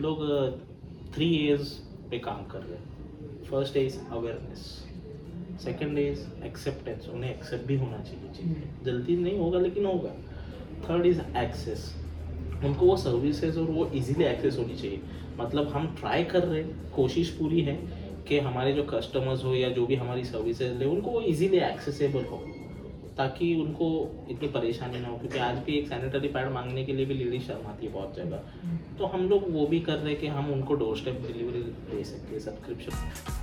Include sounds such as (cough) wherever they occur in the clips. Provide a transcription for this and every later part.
लोग three as पे काम कर रहे हैं। First is awareness second is acceptance उन्हें एक्सेप्ट भी होना चाहिए चीज़ें। जल्दी नहीं होगा लेकिन होगा। थर्ड इज़ एक्सेस उनको वो सर्विसेज़ और वो इजीली एक्सेस होनी चाहिए। मतलब हम ट्राई कर रहे हैं कोशिश पूरी है कि हमारे जो कस्टमर्स हो या जो भी हमारी सर्विसेज़ ले उनको वो इजीली एक्सेसिबल हो। ताकि उनको इतनी परेशानी ना हो क्योंकि आज भी एक सैनिटरी पैड मांगने के लिए भी लेडी शर्माती है बहुत जगह तो हम लोग वो भी कर रहे हैं कि हम उनको डोर स्टेप डिलीवरी दे सकते हैं subscription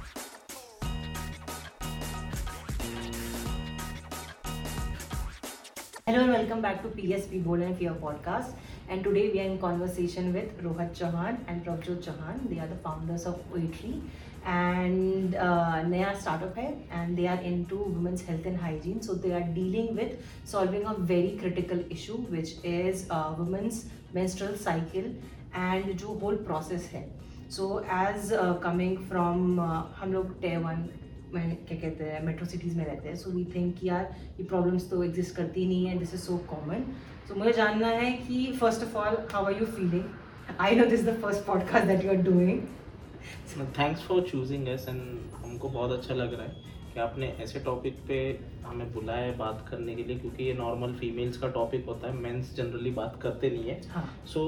Hello and welcome back to PSP Bold and Fear podcast. And today we are in conversation with Rohat Chauhan and Prabjot Chauhan. They are the founders of Oitry and uh, नया startup है and they are into women's health and hygiene so they are dealing with solving a very critical issue which is women's menstrual cycle and जो whole process है. So as coming from हम लोग टे one में क्या कहते हैं metro cities में रहते हैं सो वी थिंक यार, ये प्रॉब्लम्स तो एग्जिस्ट करती नहीं है this is so common so मुझे जानना है कि first of all how are you feeling I know this the first podcast that you are doing thanks for choosing us and हमको बहुत अच्छा लग रहा है कि आपने ऐसे टॉपिक पे हमें बुलाया है बात करने के लिए क्योंकि ये नॉर्मल फीमेल्स का टॉपिक होता है मेंस जनरली बात करते नहीं है। So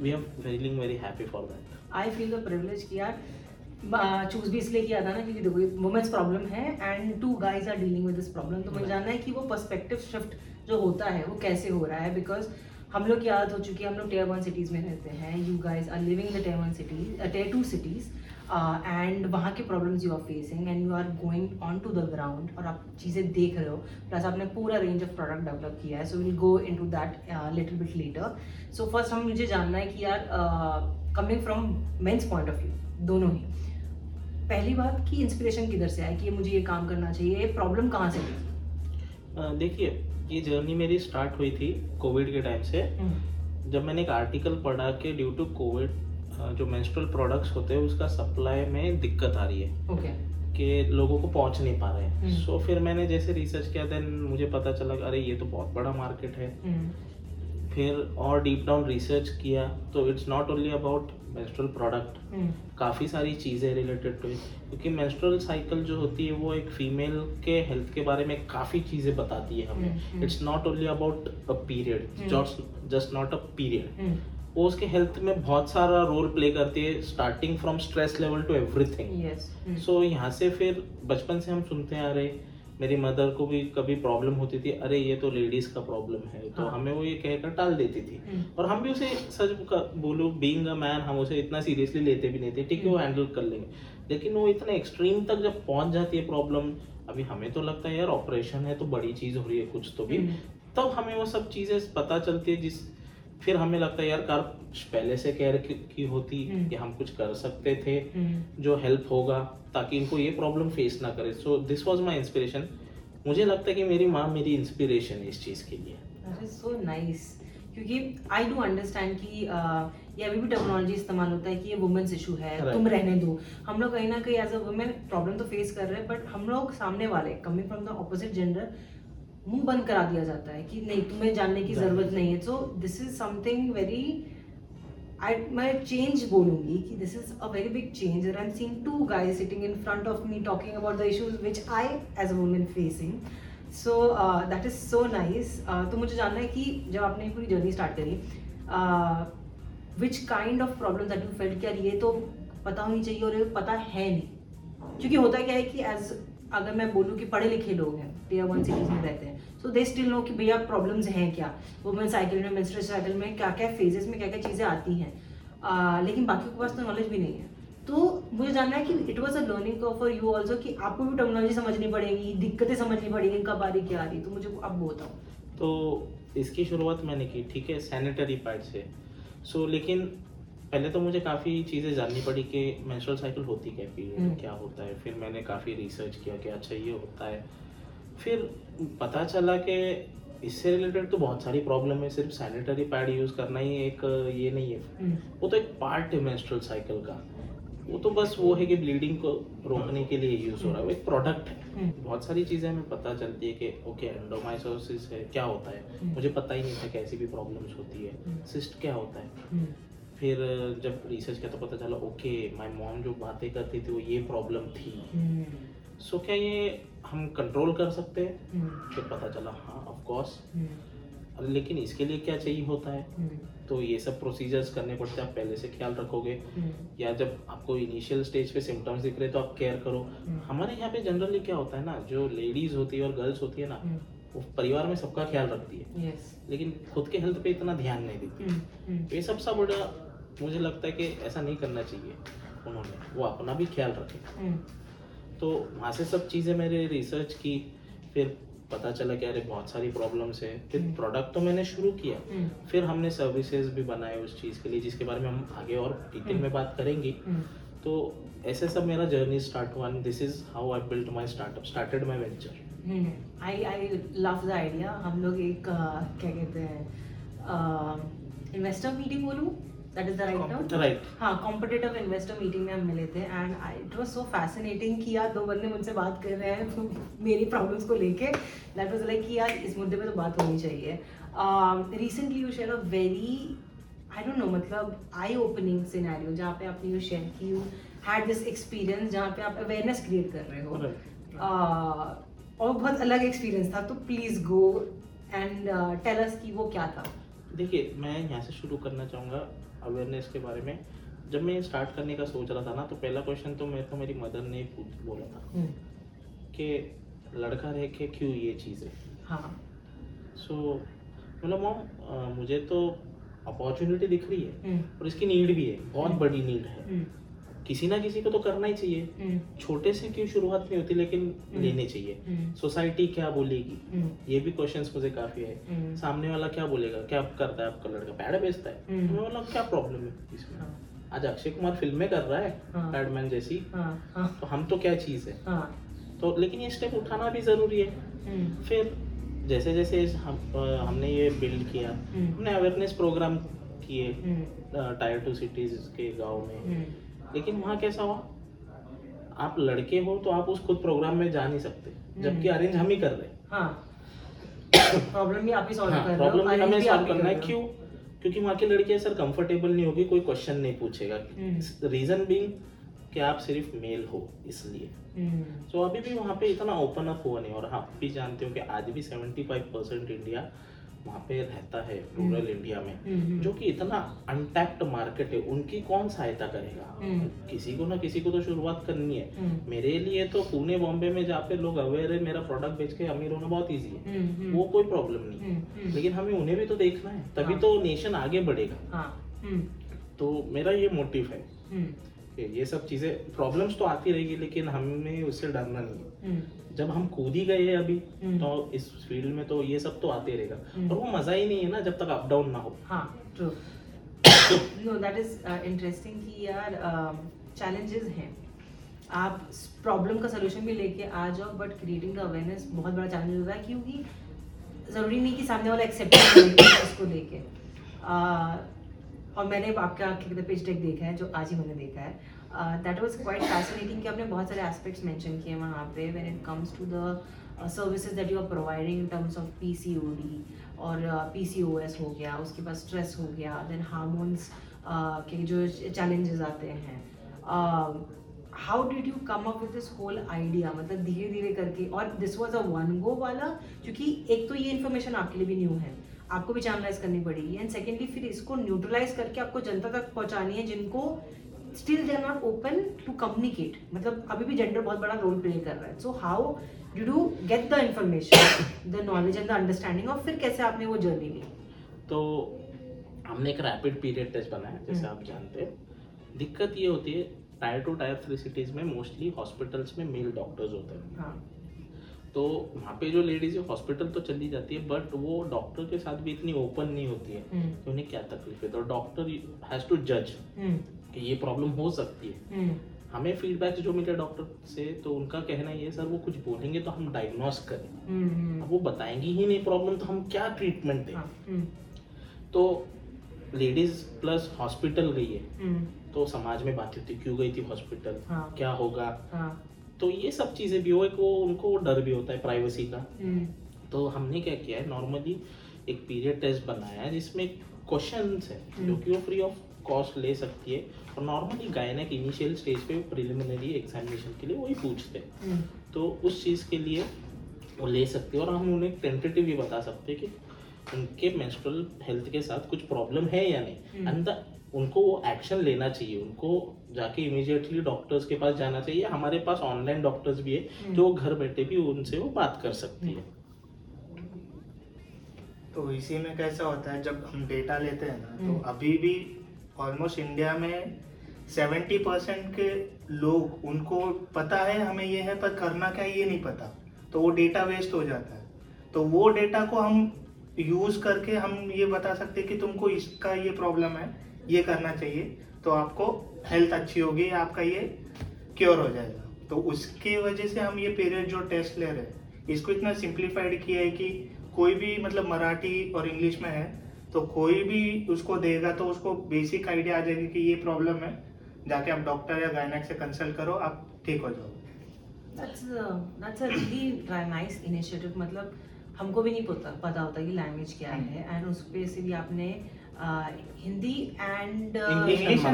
we are feeling very happy for that I feel the privilege कि यार चूज़ भी इसलिए किया था ना क्योंकि देखो वुमेन्स प्रॉब्लम है and two guys are dealing with this problem तो मुझे जानना है कि वो पर्सपेक्टिव शिफ्ट जो होता है वो कैसे हो रहा है? बिकॉज़ हम लोग की आदत हो चुकी है हम लोग टेयर वन सिटीज़ में रहते हैं you guys are living the tier one cities tier two cities and वहाँ के problems you are facing and you are going on to the ground और आप चीज़ें देख रहे हो। प्लस आपने पूरा रेंज ऑफ़ प्रोडक्ट डेवलप किया है। So will go in to that little bit later so first हम मुझे जानना है कि यार coming from men's point of view दोनों ही। पहली बात कि इंस्पिरेशन किधर से आई कि मुझे ये काम करना चाहिए ये प्रॉब्लम कहाँ से थी देखिए ये जर्नी मेरी स्टार्ट हुई थी कोविड के टाइम से। जब मैंने एक आर्टिकल पढ़ा कि ड्यू टू कोविड जो मेंस्ट्रुअल प्रोडक्ट्स होते हैं उसका सप्लाई में दिक्कत आ रही है। ओके कि लोगों को पहुँच नहीं पा रहे हैं। सो फिर मैंने जैसे रिसर्च किया देन मुझे पता चला अरे ये तो बहुत बड़ा मार्केट है। फिर और डीप डाउन रिसर्च किया तो it's not only about menstrual product काफ़ी सारी चीज़ें रिलेटेड टू क्योंकि मेंस्ट्रुअल साइकिल जो होती है वो एक फीमेल के हेल्थ के बारे में काफ़ी चीज़ें बताती है हमें। It's not only about a period. Just not a period वो उसके हेल्थ में बहुत सारा रोल प्ले करती है starting from stress level to everything yes so यहाँ से फिर बचपन से हम सुनते आ रहे मेरी मदर को भी कभी प्रॉब्लम होती थी अरे ये तो लेडीज़ का प्रॉब्लम है। तो हाँ। हमें वो ये कहकर टाल देती थी। और हम भी उसे सच बोलो बीइंग अ मैन हम उसे इतना सीरियसली लेते भी नहीं थे। ठीक है वो हैंडल कर लेंगे। लेकिन वो इतने एक्सट्रीम तक जब पहुँच जाती है प्रॉब्लम अभी हमें तो लगता है यार ऑपरेशन है तो बड़ी चीज़ हो रही है कुछ तो भी। हम्म। तब हमें वो सब चीज़ें पता चलती है जिस फिर हमें लगता है यार कार पहले से केयर की, होती हम्म। कि हम कुछ कर सकते थे जो हेल्प होगा ताकि इनको ये प्रॉब्लम फेस ना करे. So this was my inspiration मुझे लगता है कि मेरी माँ मेरी इंस्पिरेशन है इस चीज़ के लिए। सो नाइस क्योंकि आई डू अंडरस्टैंड कि ये अभी भी टेक्नोलॉजी इस्तेमाल होता है कि ये वुमेन्स इशू है Right. तुम रहने दो। हम लोग कहीं ना कहीं एज अ वुमेन प्रॉब्लम तो फेस कर रहे हैं बट हम लोग सामने वाले coming from the opposite gender मुँह बंद करा दिया जाता है कि नहीं तुम्हें जानने की ज़रूरत नहीं है। So this is something very I मैं चेंज बोलूँगी कि this is a very big change I am seeing two guys sitting in front of me talking about the issues which I as a woman facing so that is so nice तो मुझे जानना है कि जब आपने पूरी journey start करी which kind of problem that you felt यार ये तो पता होनी चाहिए और पता है नहीं? क्योंकि होता क्या है कि एज अगर मैं बोलूँ कि पढ़े लिखे लोग हैं टीयर वन सिटीज़ में रहते हैं सो दे स्टिल नो कि भैया प्रॉब्लम्स हैं क्या? वुमेन साइकिल में मेंस्ट्रुअल साइकिल में क्या क्या फेजेस में क्या क्या चीज़ें आती हैं? लेकिन बाकी के पास तो नॉलेज भी नहीं है। तो मुझे जानना है कि it was a learning for you also कि आपको भी टेक्नोलॉजी समझनी पड़ेगी, दिक्कतें समझनी पड़ेगी, कब आ रही, क्या आ रही तो मुझे अब वो बताओ। तो इसकी शुरुआत मैंने की, ठीक है सैनिटरी पैड से। सो लेकिन पहले तो मुझे काफ़ी चीज़ें जाननी पड़ी कि मेंस्ट्रुअल साइकिल होती क्या पीरियड हम्म। क्या होता है? फिर मैंने काफ़ी रिसर्च किया कि अच्छा ये होता है। फिर पता चला कि इससे रिलेटेड तो बहुत सारी प्रॉब्लम है सिर्फ़ सैनिटरी पैड यूज़ करना ही एक ये नहीं है। हम्म, वो तो एक पार्ट है मेंस्ट्रुअल साइकिल का। वो तो बस वो है कि ब्लीडिंग को रोकने के लिए यूज़ हो रहा है। वो एक प्रोडक्ट है। हम्म, बहुत सारी चीज़ें हमें पता चलती है कि ओके एंडोमाइसोसिस है क्या होता है। मुझे पता ही नहीं था कैसी भी प्रॉब्लम्स होती है। सिस्ट क्या होता है? फिर जब रिसर्च किया तो पता चला ओके माय मॉम जो बातें करती थी वो ये प्रॉब्लम थी। हम्म, सो क्या ये हम कंट्रोल कर सकते हैं? हम्म, फिर पता चला हाँ ऑफ़ कोर्स हम्म, लेकिन इसके लिए क्या चाहिए होता है? हम्म, तो ये सब प्रोसीजर्स करने पड़ते हैं आप पहले से ख्याल रखोगे। हम्म, या जब आपको इनिशियल स्टेज पे सिम्टम्स दिख रहे तो आप केयर करो। हम्म। हमारे यहाँ पे जनरली क्या होता है ना जो लेडीज़ होती है और गर्ल्स होती है ना हम्म, वो परिवार में सबका ख्याल रखती है। Yes, लेकिन खुद के हेल्थ पे इतना ध्यान नहीं देती। हम्म, हम्म, तो ये सबसे बड़ा मुझे लगता है कि ऐसा नहीं करना चाहिए उन्होंने। वो अपना भी ख्याल रखे। हम्म, तो वहाँ से सब चीज़ें मैंने रिसर्च की फिर पता चला कि अरे बहुत सारी प्रॉब्लम्स है। फिर हम्म। प्रोडक्ट तो मैंने शुरू किया। हम्म, फिर हमने सर्विसेज़ भी बनाए उस चीज़ के लिए जिसके बारे में हम आगे और डिटेल में बात करेंगे। हम्म, तो ऐसे सब मेरा जर्नी स्टार्ट हुआ this is how I built my startup started my venture I I love the idea हम लोग एक uh, क्या कहते हैं इन्वेस्टर मीटिंग बोलूँ? That is the right right हाँ कॉम्पिटेटिव इन्वेस्टर मीटिंग में हम मिले थे and it was so fascinating कि यार दो बंदे मुझसे बात कर रहे हैं तो मेरी प्रॉब्लम्स को लेके। दैट वाज लाइक कि यार इस मुद्दे पे तो बात होनी चाहिए। Recently you share a very I don't know मतलब आई ओपनिंग सिनेरियो जहाँ पे आपने यू शेयर की यू हैड दिस एक्सपीरियंस जहाँ पे आप अवेयरनेस क्रिएट कर रहे हो। Uh, और बहुत अलग एक्सपीरियंस था तो please go and tell us कि वो क्या था। देखिए मैं यहाँ से शुरू करना चाहूँगा। अवेयरनेस के बारे में। जब मैं स्टार्ट करने का सोच रहा था ना तो पहला क्वेश्चन तो मेरे को मेरी मदर ने पूछ बोला था हम्म, कि लड़का रह के क्यों ये चीज़? है। हाँ सो मतलब मॉम मुझे तो अपॉर्चुनिटी दिख रही है हम्म, और इसकी नीड भी है बहुत हम्म। बड़ी नीड है। किसी ना किसी को तो करना ही चाहिए। हम्म, छोटे से क्यों शुरुआत नहीं होती लेकिन हम्म। लेने चाहिए। हम्म, सोसाइटी क्या बोलेगी? ये भी क्वेश्चंस मुझे काफ़ी है। सामने वाला क्या बोलेगा? क्या करता है आपका लड़का? पैड बेचता है। मैं बोला क्या प्रॉब्लम है इसमें? हाँ, आज अक्षय कुमार फ़िल्में कर रहा है हाँ। पैडमैन जैसी। हाँ, हाँ, तो हम तो क्या चीज़ है? हाँ, तो लेकिन ये स्टेप उठाना भी ज़रूरी है। फिर जैसे जैसे हम हमने ये बिल्ड किया हमने अवेयरनेस प्रोग्राम किए टायर टू सिटीज़ के गाँव में। लेकिन वहाँ कैसा हुआ? आप लड़के हो तो आप उस खुद प्रोग्राम में जा नहीं सकते जबकि हम्म। अरेंज हम ही कर रहे हैं। हाँ। प्रॉब्लम भी आप ही सॉल्व कर रहे प्रॉब्लम हमें सॉल्व करना है। क्यों? क्योंकि वहाँ की लड़कियाँ सर कंफर्टेबल नहीं होगी कोई क्वेश्चन नहीं पूछेगा। हम्म। रीजन बीइंग कि आप सिर्फ़ मेल हो इसलिए। हम्म, सो अभी भी वहाँ पे इतना ओपन अप हुआ नहीं और हाँ, आप भी जानते हो कि आज भी 75 परसेंट इंडिया वहाँ पे रहता है रूरल हम्म। इंडिया में हम्म, जो कि इतना अनटैप्ड मार्केट है उनकी कौन सहायता करेगा? हम्म। किसी को ना किसी को तो शुरुआत करनी है। हम्म, मेरे लिए तो पुणे बॉम्बे में जहाँ पे लोग अवेयर है मेरा प्रोडक्ट बेच के अमीर होना बहुत ईजी है। हम्म, हम्म, वो कोई प्रॉब्लम नहीं है। हम्म, हम्म, लेकिन हमें उन्हें भी तो देखना है तभी हाँ। तो नेशन आगे बढ़ेगा। हाँ, हम्म, तो मेरा ये मोटिव है हम्म, ये सब चीज़ें प्रॉब्लम्स तो आती रहेगी लेकिन हमें उससे डरना नहीं है। हम्म, जब हम कूद ही गए हैं अभी हम्म। तो इस फ़ील्ड में तो ये सब तो आते रहेगा। हम्म। और वो मज़ा ही नहीं है ना जब तक अप डाउन ना हो। हाँ true no that is interesting कि यार चैलेंजेस हैं। आप प्रॉब्लम का सोल्यूशन भी लेके आ जाओ बट क्रिएटिंग द अवेयरनेस बहुत बड़ा चैलेंज होता है क्योंकि ज़रूरी नहीं कि सामने वाला एक्सेप्ट इसको लेके। Uh, और मैंने आपका क्या पिच डेक देखा है जो आज ही मैंने देखा है। दैट वाज क्वाइट फैसिनेटिंग कि आपने बहुत सारे एस्पेक्ट्स मेंशन किए हैं वहाँ पे when it comes to the services that you are providing in terms of P C PCOD और पीसीओएस हो गया, उसके बाद स्ट्रेस हो गया देन हार्मोन्स के जो चैलेंजेस आते हैं। How did you come up with this whole idea मतलब धीरे धीरे करके और this was a one go वाला, क्योंकि एक तो ये इन्फॉर्मेशन आपके लिए भी न्यू है। आपको भी चैनलाइज करनी पड़ेगी। एंड सेकेंडली फिर इसको न्यूट्रलाइज करके आपको जनता तक पहुंचानी है जिनको still they are not open to communicate मतलब अभी भी जेंडर बहुत बड़ा रोल प्ले कर रहा है. So how did you get the information the knowledge and the understanding और फिर कैसे आपने वो जर्नी ली? तो हमने एक रैपिड पीरियड टेस्ट बनाया जैसे हम्म। आप जानते हैं। दिक्कत ये होती है tier two tier three cities में मोस्टली हॉस्पिटल्स में मेल डॉक्टर्स होते हैं। हाँ। तो वहाँ पे जो लेडीज़ है हॉस्पिटल तो चली जाती है बट वो डॉक्टर के साथ भी इतनी ओपन नहीं होती है हम्म, कि उन्हें क्या तकलीफ़ है। तो डॉक्टर हैज़ टू जज ये प्रॉब्लम हो सकती है। हम्म, हमें फीडबैक जो मिले डॉक्टर से तो उनका कहना ये सर वो कुछ बोलेंगे तो हम डायग्नोस करें। हम्म, हम्म, अब वो बताएँगी ही नहीं प्रॉब्लम तो हम क्या ट्रीटमेंट दें? हाँ, तो लेडीज़ प्लस हॉस्पिटल गई है। तो समाज में बात होती क्यों गई थी हॉस्पिटल हाँ, क्या होगा? हाँ, तो ये सब चीज़ें भी हो एक वो उनको डर भी होता है प्राइवेसी का। तो हमने क्या किया है नॉर्मली एक पीरियड टेस्ट बनाया है जिसमें क्वेश्चन है जो। कि वो फ्री ऑफ़ कॉस्ट ले सकती है। और नॉर्मली गायनक इनिशियल स्टेज पे प्रिलिमिनरी एग्जामिनेशन के लिए वही पूछते हैं। हम्म, तो उस चीज़ के लिए वो ले सकते हैं। और हम उन्हें टेंटेटिव ये बता सकते हैं कि उनके मेंस्ट्रुअल हेल्थ के साथ कुछ प्रॉब्लम है या नहीं। हम्म। एंड उनको वो एक्शन लेना चाहिए। उनको जाके इमीडिएटली डॉक्टर्स के पास जाना चाहिए। हमारे पास ऑनलाइन डॉक्टर्स भी है हम्म। जो घर बैठे भी उनसे वो बात कर सकती है। तो इसी में कैसा होता है जब हम डेटा लेते हैं ना तो हम्म। अभी भी ऑलमोस्ट इंडिया में सेवेंटी परसेंट के लोग, उनको पता है, हमें ये है, पर करना क्या है, ये नहीं पता। तो वो डेटा वेस्ट हो जाता है। तो वो डेटा को हम यूज़ करके हम ये बता सकते हैं कि तुमको इसका ये प्रॉब्लम है, ये करना चाहिए तो आपको हेल्थ अच्छी होगी, आपका ये क्योर हो जाएगा। तो उसके वजह से हम ये पीरियड जो टेस्ट ले रहे हैं, इसको इतना सिंप्लीफाइड किया है कि कोई भी मतलब मराठी और इंग्लिश में है तो कोई भी उसको देगा तो उसको बेसिक आइडिया आ जाएगी कि ये प्रॉब्लम है। जाके आप डॉक्टर या गायनेक से कंसल्ट करो आप ठीक हो जाओ really मतलब हमको भी नहीं पता पता होता कि लैंग्वेज क्या हम्म। है। एंड उस पे से भी आपने Hindi and English English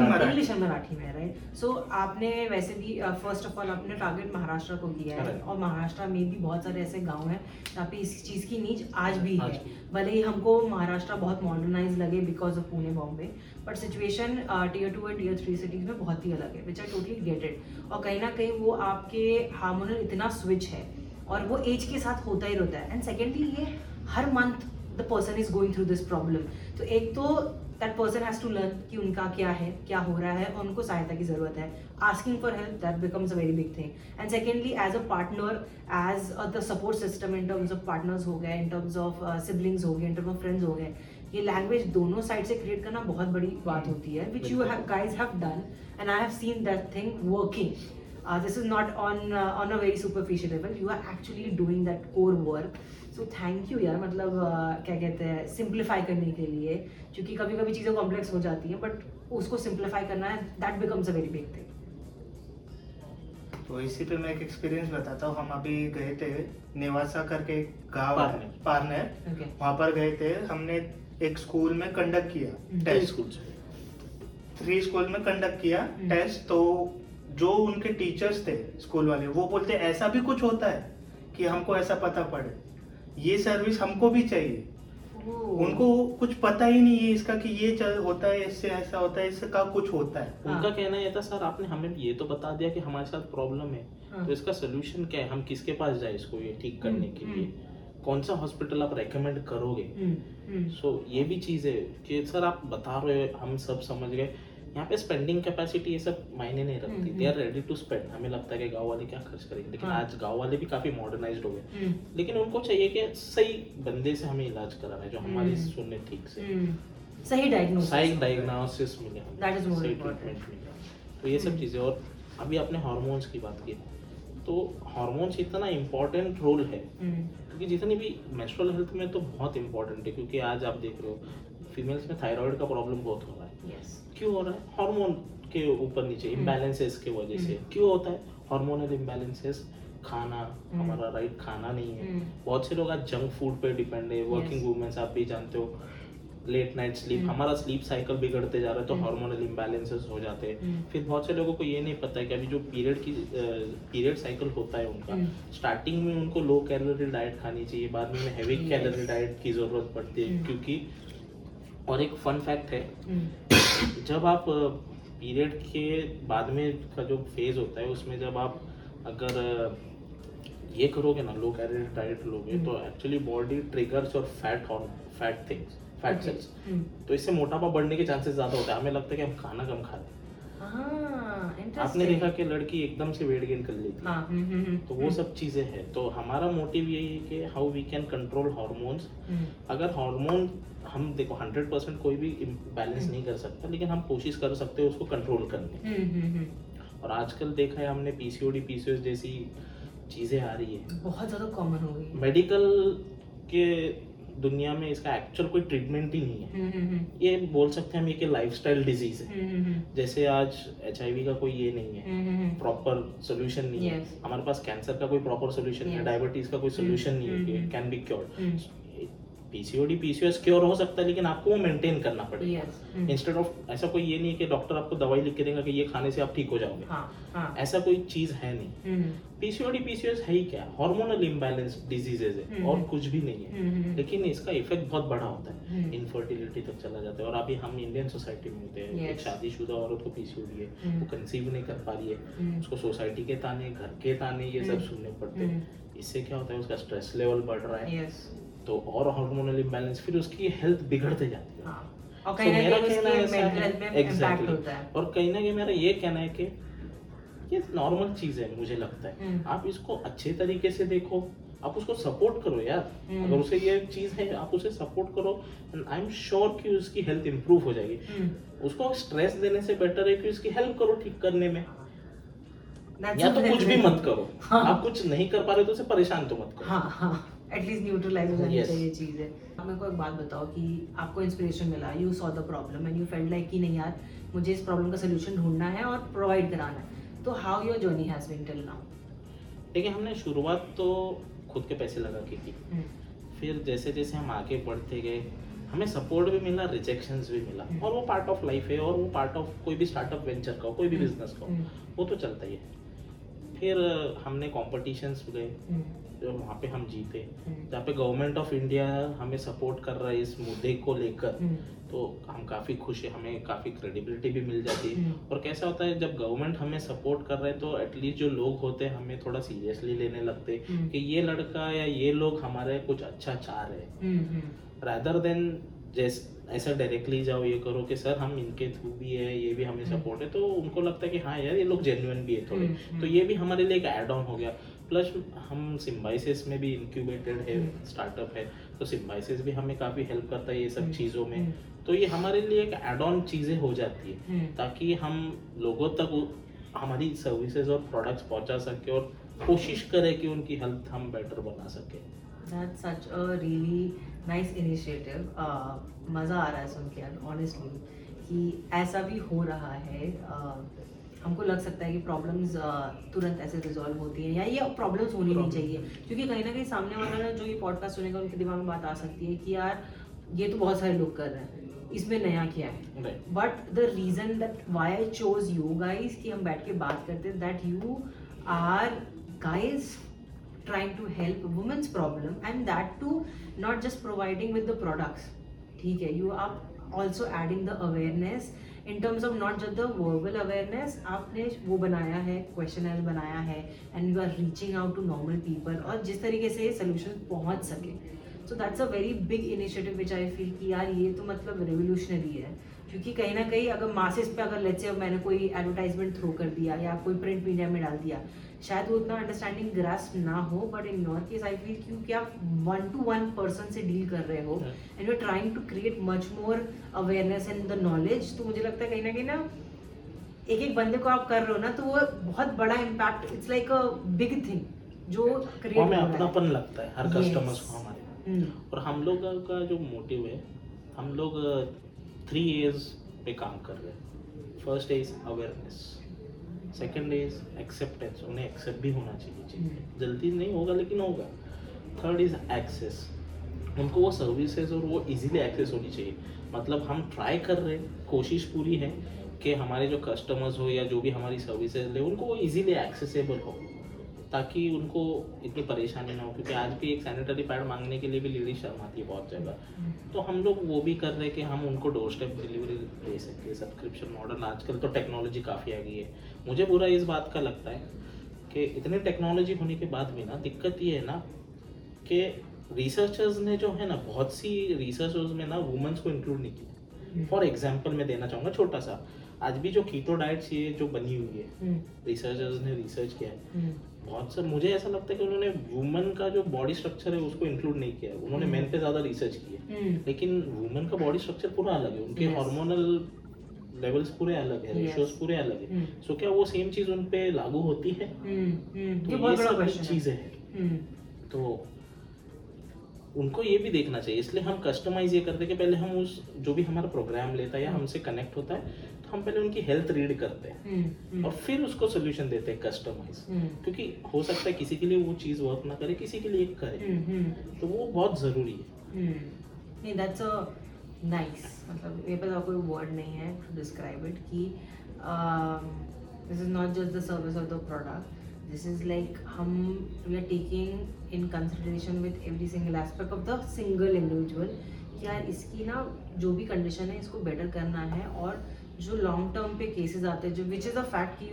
and Marathi में राइट सो आपने वैसे भी फ़र्स्ट ऑफ़ ऑल आपने टारगेट महाराष्ट्र को किया है और महाराष्ट्र में भी बहुत सारे ऐसे गाँव हैं जहाँ पे इस चीज़ की नीच आज भी है। भले ही हमको महाराष्ट्र बहुत मॉडर्नाइज लगे because of Pune Bombay but situation tier two and tier three cities में बहुत ही अलग है विच आर टोटली गेटेड और कहीं ना कहीं वो आपके हार्मोनल इतना स्विच है और वो एज के साथ होता ही रहता है। एंड सेकेंडली ये हर month the person is going through this problem तो एक तो that person has to learn कि उनका क्या है क्या हो रहा है और उनको सहायता की ज़रूरत है। Asking for help that becomes a very big thing and secondly as a partner as the support system in terms of partners हो गए इन टर्म्स ऑफ़ सिबलिंग्स हो गए इन टर्म्स ऑफ़ फ्रेंड्स हो गए ये लैंग्वेज दोनों साइड से क्रिएट करना बहुत बड़ी बात होती है विच यू बिल्कुल। guys have done and i have seen that thing working. Uh, this is not on uh, on a very superficial level. You are actually doing so thank you यार मतलब uh, क्या कहते हैं simplify करने के लिए क्योंकि कभी कभी चीज़ें कॉम्प्लेक्स हो जाती हैं बट उसको सिंप्लीफाई करना है that becomes a very big thing तो इसी पे मैं एक एक्सपीरियंस बताता हूँ। हम अभी गए थे नेवासा करके एक गाँव है पारनेर। ओके वहाँ पर गए थे हमने एक स्कूल में कंडक्ट किया हम्म। टेस्ट स्कूल से थ्री स्कूल में कंडक्ट किया हम्म। टेस्ट तो जो उनके टीचर्स थे स्कूल वाले वो बोलते ऐसा भी कुछ होता है कि हमको ऐसा पता पड़े? ये सर्विस हमको भी चाहिए। उनको कुछ पता ही नहीं है इसका कि ये चल होता है इससे ऐसा होता है इसका कुछ होता है। हाँ। उनका कहना ये था सर आपने हमें ये तो बता दिया कि हमारे साथ प्रॉब्लम है। हाँ। तो इसका सोल्यूशन क्या है? हम किसके पास जाए इसको ये ठीक करने के हम्म, लिए कौन सा हॉस्पिटल आप रेकमेंड करोगे? हम्म, हम्म, सो ये भी चीज़ है कि सर आप बता रहे हो हम सब समझ गए। यहाँ पे स्पेंडिंग कैपेसिटी ये सब मायने नहीं रखती। They are ready to spend हमें लगता है कि गाँव वाले क्या खर्च करेंगे। लेकिन हाँ। आज गाँव वाले भी काफ़ी मॉडर्नाइज हो गए। हम्म, लेकिन उनको चाहिए कि सही बंदे से हमें इलाज कराना है जो हमारी हम्म। सुनने ठीक से। हम्म। सही डायग्नोसिस सही डायग्नोसिस मिले सही important. ट्रीटमेंट मिले तो ये सब। चीज़ें और अभी आपने हार्मोन्स की बात की। तो हार्मोन्स इतना इम्पोर्टेंट रोल है। क्योंकि जितनी भी मेंस्ट्रुअल हेल्थ में तो बहुत इंपॉर्टेंट है क्योंकि आज आप देख रहे हो फीमेल्स में थायराइड का प्रॉब्लम बहुत हो रहा है। Yes. क्यों हो रहा है हार्मोन के ऊपर नीचे हम्म। इम्बैलेंसेस की वजह से हम्म। क्यों होता है हार्मोनल इम्बैलेंसेस खाना हम्म। हमारा राइट खाना नहीं है हम्म। बहुत से लोग आज जंक फ़ूड पे डिपेंड है वर्किंग. वुमेन्स आप भी जानते हो लेट नाइट स्लीप हम्म। हमारा स्लीप साइकिल बिगड़ते जा रहा है तो हम्म। हार्मोनल इम्बैलेंसेस हो जाते हैं हम्म। फिर बहुत से लोगों को ये नहीं पता है कि अभी जो पीरियड की पीरियड साइकिल होता है उनका हम्म। स्टार्टिंग में उनको लो कैलोरी डाइट खानी चाहिए बाद में हैवी. कैलोरी डाइट की ज़रूरत पड़ती है हम्म। क्योंकि और एक फन फैक्ट है हम्म, जब आप पीरियड के बाद में का जो फ़ेज़ होता है उसमें जब आप अगर ये करोगे ना लो कैलोरी डाइट लोगे हम्म। तो एक्चुअली बॉडी ट्रिगर्स और fat horn fat things fat. Cells. तो इससे मोटापा बढ़ने के चांसेस ज़्यादा होते हैं हमें लगता है कि हम खाना कम खाते हाँ, आपने देखा कि लड़की एकदम से वेट गेन कर लेती है। हाँ, हम्म, हम्म, हम्म, तो वो सब चीज़ें हैं। तो हमारा मोटिव यही है कि how we can control hormones अगर हार्मोन हम देखो हंड्रेड परसेंट कोई भी बैलेंस। नहीं कर सकता लेकिन हम कोशिश कर सकते हैं उसको कंट्रोल करने। और आजकल देखा है हमने पीसीओडी पीसीओएस जैसी चीज़ें आ रही है। बहुत ज़्यादा कॉमन हो गई। मेडिकल के दुनिया में इसका एक्चुअल कोई ट्रीटमेंट ही नहीं है। हम्म, हम्म, हम्म, ये बोल सकते हैं हम ये कि लाइफस्टाइल डिज़ीज़ है। जैसे आज एचआईवी का कोई ये नहीं है। प्रॉपर सोल्यूशन नहीं है। हमारे पास कैंसर का कोई प्रॉपर सोल्यूशन नहीं है डायबिटीज़ का कोई सोल्यूशन नहीं है। कैन बी क्योर्ड हम्म, पीसीओडी पीसीओएस क्योर हो सकता है लेकिन आपको वो मेंटेन करना पड़ेगा Yes. इंस्टेड ऑफ़ ऐसा कोई ये नहीं है कि डॉक्टर आपको दवाई लिख के देगा कि ये खाने से आप ठीक हो जाओगे हाँ हाँ ऐसा कोई चीज़ है नहीं पीसीओडी पीसीओएस है ही क्या हार्मोनल इम्बैलेंस डिजीजेज है हम्म। और कुछ भी नहीं है हम्म, लेकिन इसका इफ़ेक्ट बहुत बड़ा होता है। इनफर्टिलिटी तक चला जाता है और अभी हम इंडियन सोसाइटी में होते हैं. एक शादीशुदा औरत को पीसीओडी है। वो कंसीव नहीं कर पा रही है। उसको सोसाइटी के ताने घर के ताने ये सब। सुनने पड़ते हैं। इससे क्या होता है उसका स्ट्रेस लेवल बढ़ रहा है Yes. तो और हार्मोनल इम्बैलेंस फिर उसकी हेल्थ बिगड़ते जाती है। हाँ। कहीं ना कहीं है है। और कहीं ना कहीं मेरा ये कहना है कि ये नॉर्मल चीज़ है मुझे लगता है। हम्म। आप इसको अच्छे तरीके से देखो आप उसको सपोर्ट करो यार। हम्म। अगर उसे ये चीज़ है आप उसे सपोर्ट करो एंड आई एम श्योर कि उसकी हेल्थ इंप्रूव हो जाएगी। हम्म, उसको स्ट्रेस देने से बेटर है कि उसकी हेल्प करो ठीक करने में। या तो कुछ भी मत करो। हाँ। आप कुछ नहीं कर पा रहे तो उसे परेशान तो मत करो। हाँ हाँ। एटलीस्ट न्यूट्रलाइज हो जानी Yes. चाहिए चीज़ें। आप मेरे को एक बात बताओ कि आपको इंस्पिरेशन मिला you saw the problem and you felt like कि नहीं यार मुझे इस प्रॉब्लम का सोल्यूशन ढूंढना है और प्रोवाइड कराना है। तो how your journey has been till now देखिए हमने शुरुआत तो खुद के पैसे लगा के की। हम्म, फिर जैसे जैसे हम आगे बढ़ते गए हमें सपोर्ट भी मिला रिजेक्शंस भी मिला। हम्म। और वो पार्ट ऑफ़ लाइफ है और वो पार्ट ऑफ़ कोई भी स्टार्टअप वेंचर का हो कोई भी हम्म, बिज़नेस का हो हम्म, वो तो चलता ही है। फिर हमने कॉम्पिटिशन्स गए। हम्म, वहाँ पे हम जीते हम्म, जहाँ पे गवर्नमेंट ऑफ़ इंडिया हमें सपोर्ट कर रहा है इस मुद्दे को लेकर हम्म, तो हम काफ़ी खुश है हमें काफ़ी क्रेडिबिलिटी भी मिल जाती है। हम्म, और कैसा होता है जब गवर्नमेंट हमें सपोर्ट कर रहे हैं तो एटलीस्ट जो लोग होते हैं हमें थोड़ा सीरियसली लेने लगते हैं कि ये लड़का या ये लोग हमारे कुछ अच्छा चाह रहे हैं। रादर देन जैस ऐसा डायरेक्टली जाओ ये करो कि सर हम इनके थ्रू भी है ये भी हमें। सपोर्ट है। तो उनको लगता है कि हाँ यार ये लोग जेन्युइन भी है थोड़े। तो ये भी हमारे लिए एक एड ऑन हो गया। प्लस हम सिम्बाइसिस में भी इंक्यूबेटेड है हम्म। स्टार्टअप है तो सिम्बाइसिस भी हमें काफ़ी हेल्प करता है ये सब हम्म, चीज़ों में। हम्म, तो ये हमारे लिए एक एड ऑन चीज़ें हो जाती है हम्म, ताकि हम लोगों तक हमारी सर्विसेज़ और प्रोडक्ट्स पहुँचा सके और कोशिश करें कि उनकी हेल्थ हम बेटर बना सके। That's such a really nice initiative. Uh, मज़ा आ रहा है सुन के ऑनेस्टली कि ऐसा भी हो रहा है uh, हमको लग सकता है कि प्रॉब्लम्स तुरंत ऐसे रिजॉल्व होती हैं या ये प्रॉब्लम्स होनी नहीं चाहिए। क्योंकि कहीं ना कहीं सामने वाला ना जो ये पॉडकास्ट सुनेगा उनके दिमाग में बात आ सकती है कि यार ये तो बहुत सारे लोग कर रहे हैं। इसमें नया क्या है? But the reason that why I chose you guys कि हम बैठ के बात करते हैं that you are guys trying to help women's problem and that too not just providing with the products. ठीक है? You are also adding the awareness in terms of not just the verbal awareness आपने वो बनाया है question बनाया है and you are reaching out to normal people और जिस तरीके से सोल्यूशन पहुँच सके। So that's a very big initiative which I feel कि यार ये तो मतलब रेवोल्यूशनरी है। क्योंकि कहीं ना कहीं अगर मासेस पे अगर लेट्स से मैंने कोई एडवर्टाइजमेंट थ्रो कर दिया या कोई प्रिंट मीडिया में डाल दिया शायद वो उतना अंडरस्टैंडिंग ग्रास्प ना हो but in your case I feel क्योंकि आप वन टू वन पर्सन से डील कर रहे हो and you are trying to create much more awareness and the knowledge तो मुझे लगता है कहीं ना कहीं ना एक एक बंदे को आप कर रहे हो ना तो वो बहुत बड़ा impact it's like a big thing जो क्रिएट हमें अपनापन लगता है हर Yes. कस्टमर्स को हमारे। और हम लोग का जो मोटिव है हम लोग थ्री इयर्स पे काम कर रहे हैं। First is awareness second is acceptance उन्हें एक्सेप्ट भी होना चाहिए। जल्दी नहीं होगा, लेकिन होगा। थर्ड इज़ एक्सेस उनको वो सर्विसेज़ और वो इजीली एक्सेस होनी चाहिए। मतलब हम ट्राई कर रहे हैं, कोशिश पूरी है कि हमारे जो कस्टमर्स हो या जो भी हमारी सर्विसेज़ ले, उनको वो इजीली एक्सेसिबल हो। ताकि उनको इतनी परेशानी ना हो क्योंकि आज भी एक सैनिटरी पैड मांगने के लिए भी लेडीज़ शर्माती है बहुत जगह तो हम लोग वो भी कर रहे हैं कि हम उनको डोर स्टेप डिलीवरी दे सकें सब्सक्रिप्शन मॉडल आजकल तो टेक्नोलॉजी काफ़ी आ गई है। मुझे बुरा इस बात का लगता है कि इतनी टेक्नोलॉजी होने के बाद भी ना दिक्कत ये है ना कि रिसर्चर्स ने जो है ना बहुत सी रिसर्चर्स में ना वुमेंस को इंक्लूड नहीं किया। फॉर एग्ज़ाम्पल मैं देना चाहूँगा छोटा सा। आज भी जो कीटो डाइट्स ये जो बनी हुई है रिसर्चर्स ने रिसर्च किया है बहुत सर मुझे ऐसा लगता है कि उन्होंने वुमेन का जो बॉडी स्ट्रक्चर है उसको इंक्लूड नहीं किया। उन्होंने हम्म। मेन पे ज़्यादा रिसर्च की है। लेकिन वुमेन का बॉडी स्ट्रक्चर पूरा अलग है। उनके. हार्मोनल लेवल्स पूरे अलग है. रेशियोज पूरे अलग है। हम्म। सो क्या वो सेम चीज़ उन पे लागू होती है? ये तो बहुत ये बड़ा सब क्वेश्चन चीज़ें हैं। तो उनको ये भी देखना चाहिए। इसलिए हम कस्टमाइज ये करते हैं कि पहले हम उस जो भी हमारा प्रोग्राम लेता है या हम्म। हमसे कनेक्ट होता है हम पहले उनकी हेल्थ रीड करते हैं। और फिर उसको सोल्यूशन देते हैं कस्टमाइज क्योंकि हो सकता है किसी के लिए वो चीज़ वर्क ना करे किसी के लिए करे। तो वो बहुत ज़रूरी है। नहीं दैट्स अ नाइस मतलब मेरे पास और कोई वर्ड नहीं है टू डिस्क्राइब इट कि this is not just the service of the product this is like हम we are taking in consideration with every single aspect of the single individual यार इसकी ना जो भी कंडीशन है इसको बेटर करना है और जो लॉन्ग टर्म पे केसेस आते हैं जो विच इज़ अ फैक्ट कि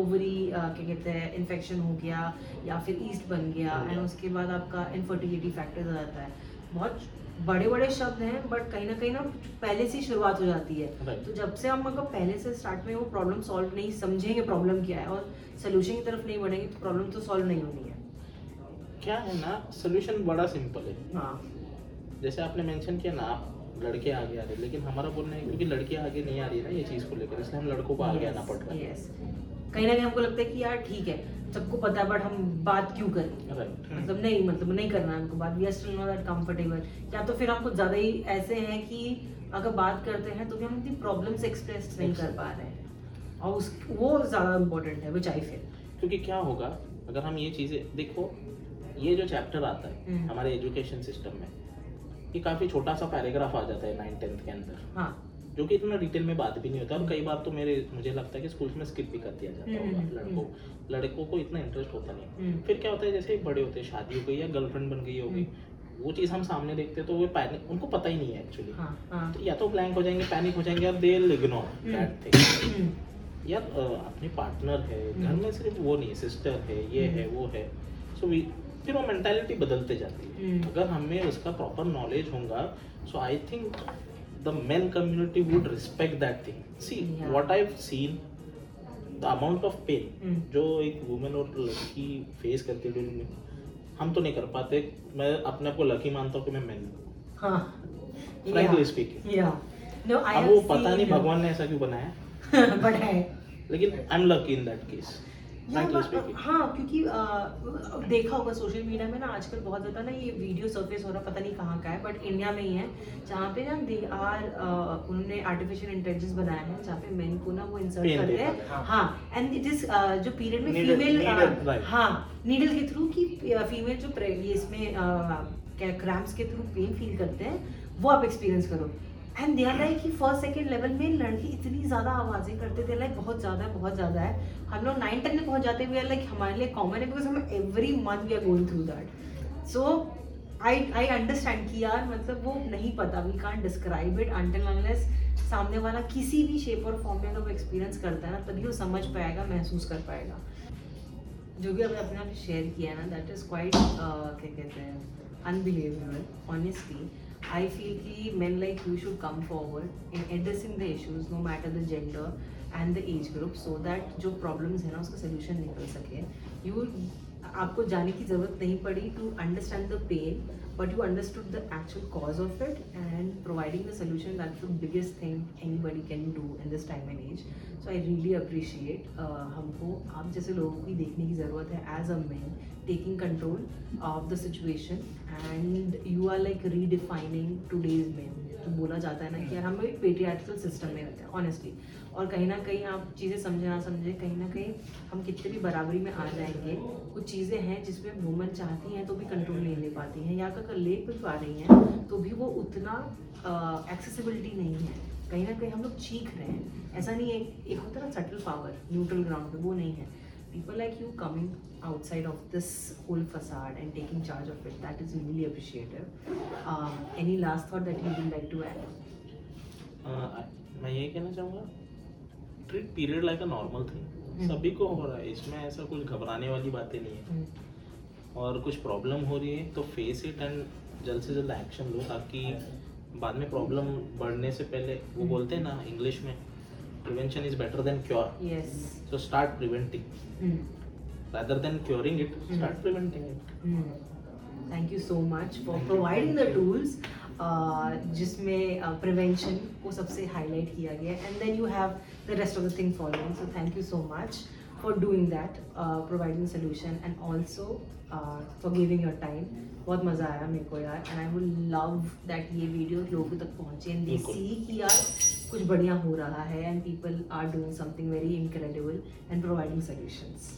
ओवरी क्या कहते हैं इन्फेक्शन हो गया या फिर ईस्ट बन गया एंड उसके बाद आपका इनफर्टिलिटी फैक्टर आ जाता है। बहुत बड़े बड़े शब्द हैं बट कहीं ना कहीं ना पहले से शुरुआत हो जाती है। Right. तो जब से हम अगर पहले से स्टार्ट में वो प्रॉब्लम सॉल्व नहीं समझेंगे प्रॉब्लम क्या है और सोल्यूशन की तरफ़ नहीं बढ़ेंगे तो प्रॉब्लम तो सॉल्व नहीं होनी है। क्या है ना सोल्यूशन बड़ा सिंपल है। हाँ। जैसे आपने मेंशन किया ना आप लड़के आगे आ रहे हैं। लेकिन हमारा बोलना है क्योंकि लड़कियाँ आगे नहीं आ रही है ना ये चीज़ को लेकर इसलिए हम लड़कों को आगे आना पड़ रहा है। कहीं ना कहीं हमको लगता है कि यार ठीक है सबको पता है बट हम बात क्यों करें? राइट मतलब नहीं मतलब नहीं करना है हमको बात। We are still not that comfortable या तो फिर हम कुछ ज़्यादा ही ऐसे हैं कि अगर बात करते हैं तो भी हम अपनी प्रॉब्लम्स एक्सप्रेस नहीं कर पा रहे हैं। और उस वो ज़्यादा इम्पोर्टेंट है विच आई फील क्योंकि क्या होगा अगर हम ये चीज़ें देखो ये जो चैप्टर आता है हम्म। हमारे एजुकेशन सिस्टम में ये काफ़ी छोटा सा पैराग्राफ आ जाता है नाइन टेंथ के अंदर। हाँ। जो कि इतना डिटेल में बात भी नहीं होता। और कई बार तो मेरे मुझे लगता है कि स्कूल में स्किप भी कर दिया जाता हम्म, होगा। हम्म, लड़कों लड़कों को इतना इंटरेस्ट होता नहीं। हम्म। फिर क्या होता है जैसे बड़े होते हैं शादी हो गई या गर्लफ्रेंड बन गई होगी वो चीज़ हम सामने देखते हैं तो वो पैनिक उनको पता ही नहीं है एक्चुअली हाँ हाँ। तो या तो ब्लैंक हो जाएँगे पैनिक हो जाएँगे और they ignore hmm. That thing hmm, uh, अपने पार्टनर है घर हम्म। में सिर्फ़ वो नहीं सिस्टर है ये है वो है। सो वी फिर वो मेंटालिटी बदलते जाती है। हम्म। अगर हमें उसका प्रॉपर नॉलेज होगा so I think the men community would respect that thing see. What I have seen the amount of pain. जो एक वुमेन और लड़की फेस करती है में, हम तो नहीं कर पाते। मैं अपने आप को लकी मानता हूँ कि मैं मैन हूँ। हाँ। फ्रैंकली स्पीकिंग या नो अब वो पता नहीं भगवान ने ऐसा क्यों बनाया। (laughs) बट है। लेकिन I am lucky in that case frankly हाँ क्योंकि अ, देखा होगा सोशल मीडिया में ना आजकल बहुत ज़्यादा ना ये वीडियो सर्फेस हो रहा पता नहीं कहाँ का है बट इंडिया में ही है जहाँ पे ना दे आर उन्होंने आर्टिफिशियल इंटेलिजेंस बनाया है जहाँ पे मेन को ना वो इंसर्ट करते हैं। हाँ। एंड इट इज़ जो पीरियड में फीमेल हाँ नीडल के थ्रू की फीमेल जो इसमें क्या क्रैम्प्स के थ्रू पेन फील करते हैं वो आप एक्सपीरियंस करो। एंड दे आर लाइक कि फ़र्स्ट सेकेंड लेवल में लड़की इतनी ज़्यादा आवाज़ें करते थे लाइक बहुत ज़्यादा बहुत ज़्यादा है। हम लोग नाइन टेन में पहुँच जाते हुए लाइक हमारे लिए कॉमन है बिकॉज़ हम every month we are going through that so I I understand कि यार मतलब वो नहीं पता we can describe it until unless सामने वाला किसी भी शेप और फॉर्म में अगर वो एक्सपीरियंस करता है ना, तभी वो समझ पाएगा, महसूस कर पाएगा। जो भी आपने अपने आप शेयर किया है ना दैट इज़ क्वाइट क्या कहते हैं अनबिलीवेबल ऑनेस्टली आई फील की men like you should come forward in addressing the issues no matter the gender and the age group so that जो प्रॉब्लम है ना, उसका सोल्यूशन निकल सके। यू आपको जाने की ज़रूरत नहीं पड़ी to understand the pain but you understood the actual cause of it and providing the solution that's the biggest thing anybody can do in this time and as so I really appreciate हमको आप जैसे लोगों की देखने की ज़रूरत है as a man taking control of the situation and you are like redefining today's man जो बोला जाता है ना कि यार हम एक पेट्रियाटिकल सिस्टम में रहते हैं ऑनेस्टली और कहीं ना कहीं आप चीज़ें समझे ना समझे, कहीं ना कहीं हम कितने भी बराबरी में आ जाएँगे, कुछ चीज़ें हैं जिसमें वुमन चाहती हैं तो भी कंट्रोल नहीं ले पाती हैं, या अगर ले भी पा रही हैं तो भी वो उतना एक्सेसिबिलिटी नहीं है। कहीं ना कहीं हम लोग चीख रहे हैं। ऐसा नहीं है, एक होता ना सटल पावर न्यूट्रल ग्राउंड पे वो नहीं है। People like you coming outside of this whole facade and taking charge of it that is really appreciative um, any last thought that you would like to add मैं ये कहना चाहूँगा treat period like a normal thing हम्म। सभी को हो रहा है इसमें ऐसा कुछ घबराने वाली बातें नहीं है Hmm. और कुछ प्रॉब्लम हो रही है तो फेस इट एंड जल्द से जल्द एक्शन लो ताकि बाद में प्रॉब्लम बढ़ने से पहले वो हम्म। बोलते हैं ना इंग्लिश में prevention is better than cure yes. So start preventing Hmm. rather than curing it hmm. start preventing it. Thank you so much for Thank you, providing thank the tools uh, जिसमें prevention को सबसे highlight किया गया and then you have the rest of the thing following so thank you so much for doing that providing solution and also for giving your time बहुत मज़ा आया मेरे को यार. And I would love that ये video लोगों तक पहुँचे एंड दे सी कि यार कुछ बढ़िया हो रहा है and people are doing something very incredible and providing solutions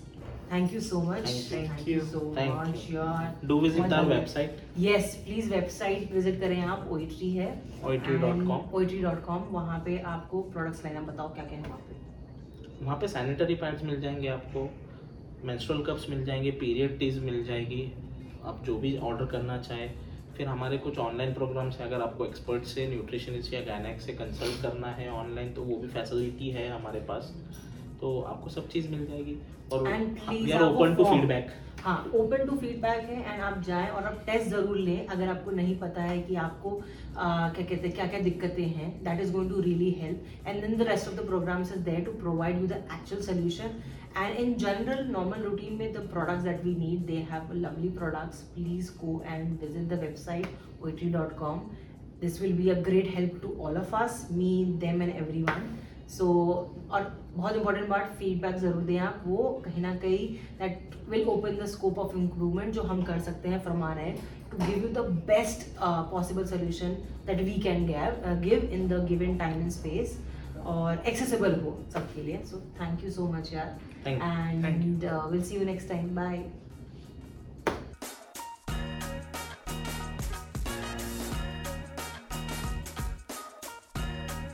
thank you so much Thank you. Thank you so Thank much you. Your do visit our. Website yes please website visit करें आप ओइट्री है. Dot com वहाँ पे आपको products line बताओ क्या क्या है वहाँ पे. वहाँ पे सैनिटरी पैड्स मिल जाएँगे आपको मेंस्ट्रुअल कप्स मिल जाएँगे पीरियड टीज मिल जाएगी. आप जो भी ऑर्डर करना चाहें फिर हमारे कुछ ऑनलाइन प्रोग्राम्स हैं, अगर आपको एक्सपर्ट से न्यूट्रिशनिस्ट या गायनेक से कंसल्ट करना है ऑनलाइन तो वो भी फैसिलिटी है हमारे पास। तो आपको सब चीज़ मिल जाएगी और we are open to feedback हाँ ओपन टू फीडबैक है एंड आप जाएँ और आप टेस्ट ज़रूर लें। अगर आपको नहीं पता है कि आपको आ, क्या कहते हैं क्या क्या दिक्कतें हैं that is going to really help and then the rest of the programs is there to provide you the actual solution and in general normal routine में the products that we need they have lovely products please go and visit the website Oitri dot com this will be a great help to all of us me them so और बहुत important बात feedback ज़रूर दें आप। वो कहीं ना कहीं that will open the scope of improvement जो हम कर सकते हैं from our end to give you the best possible solution that we can give in the given time and space और एक्सेसिबल हो सबके लिए। So thank you so much यार। And will see you next time bye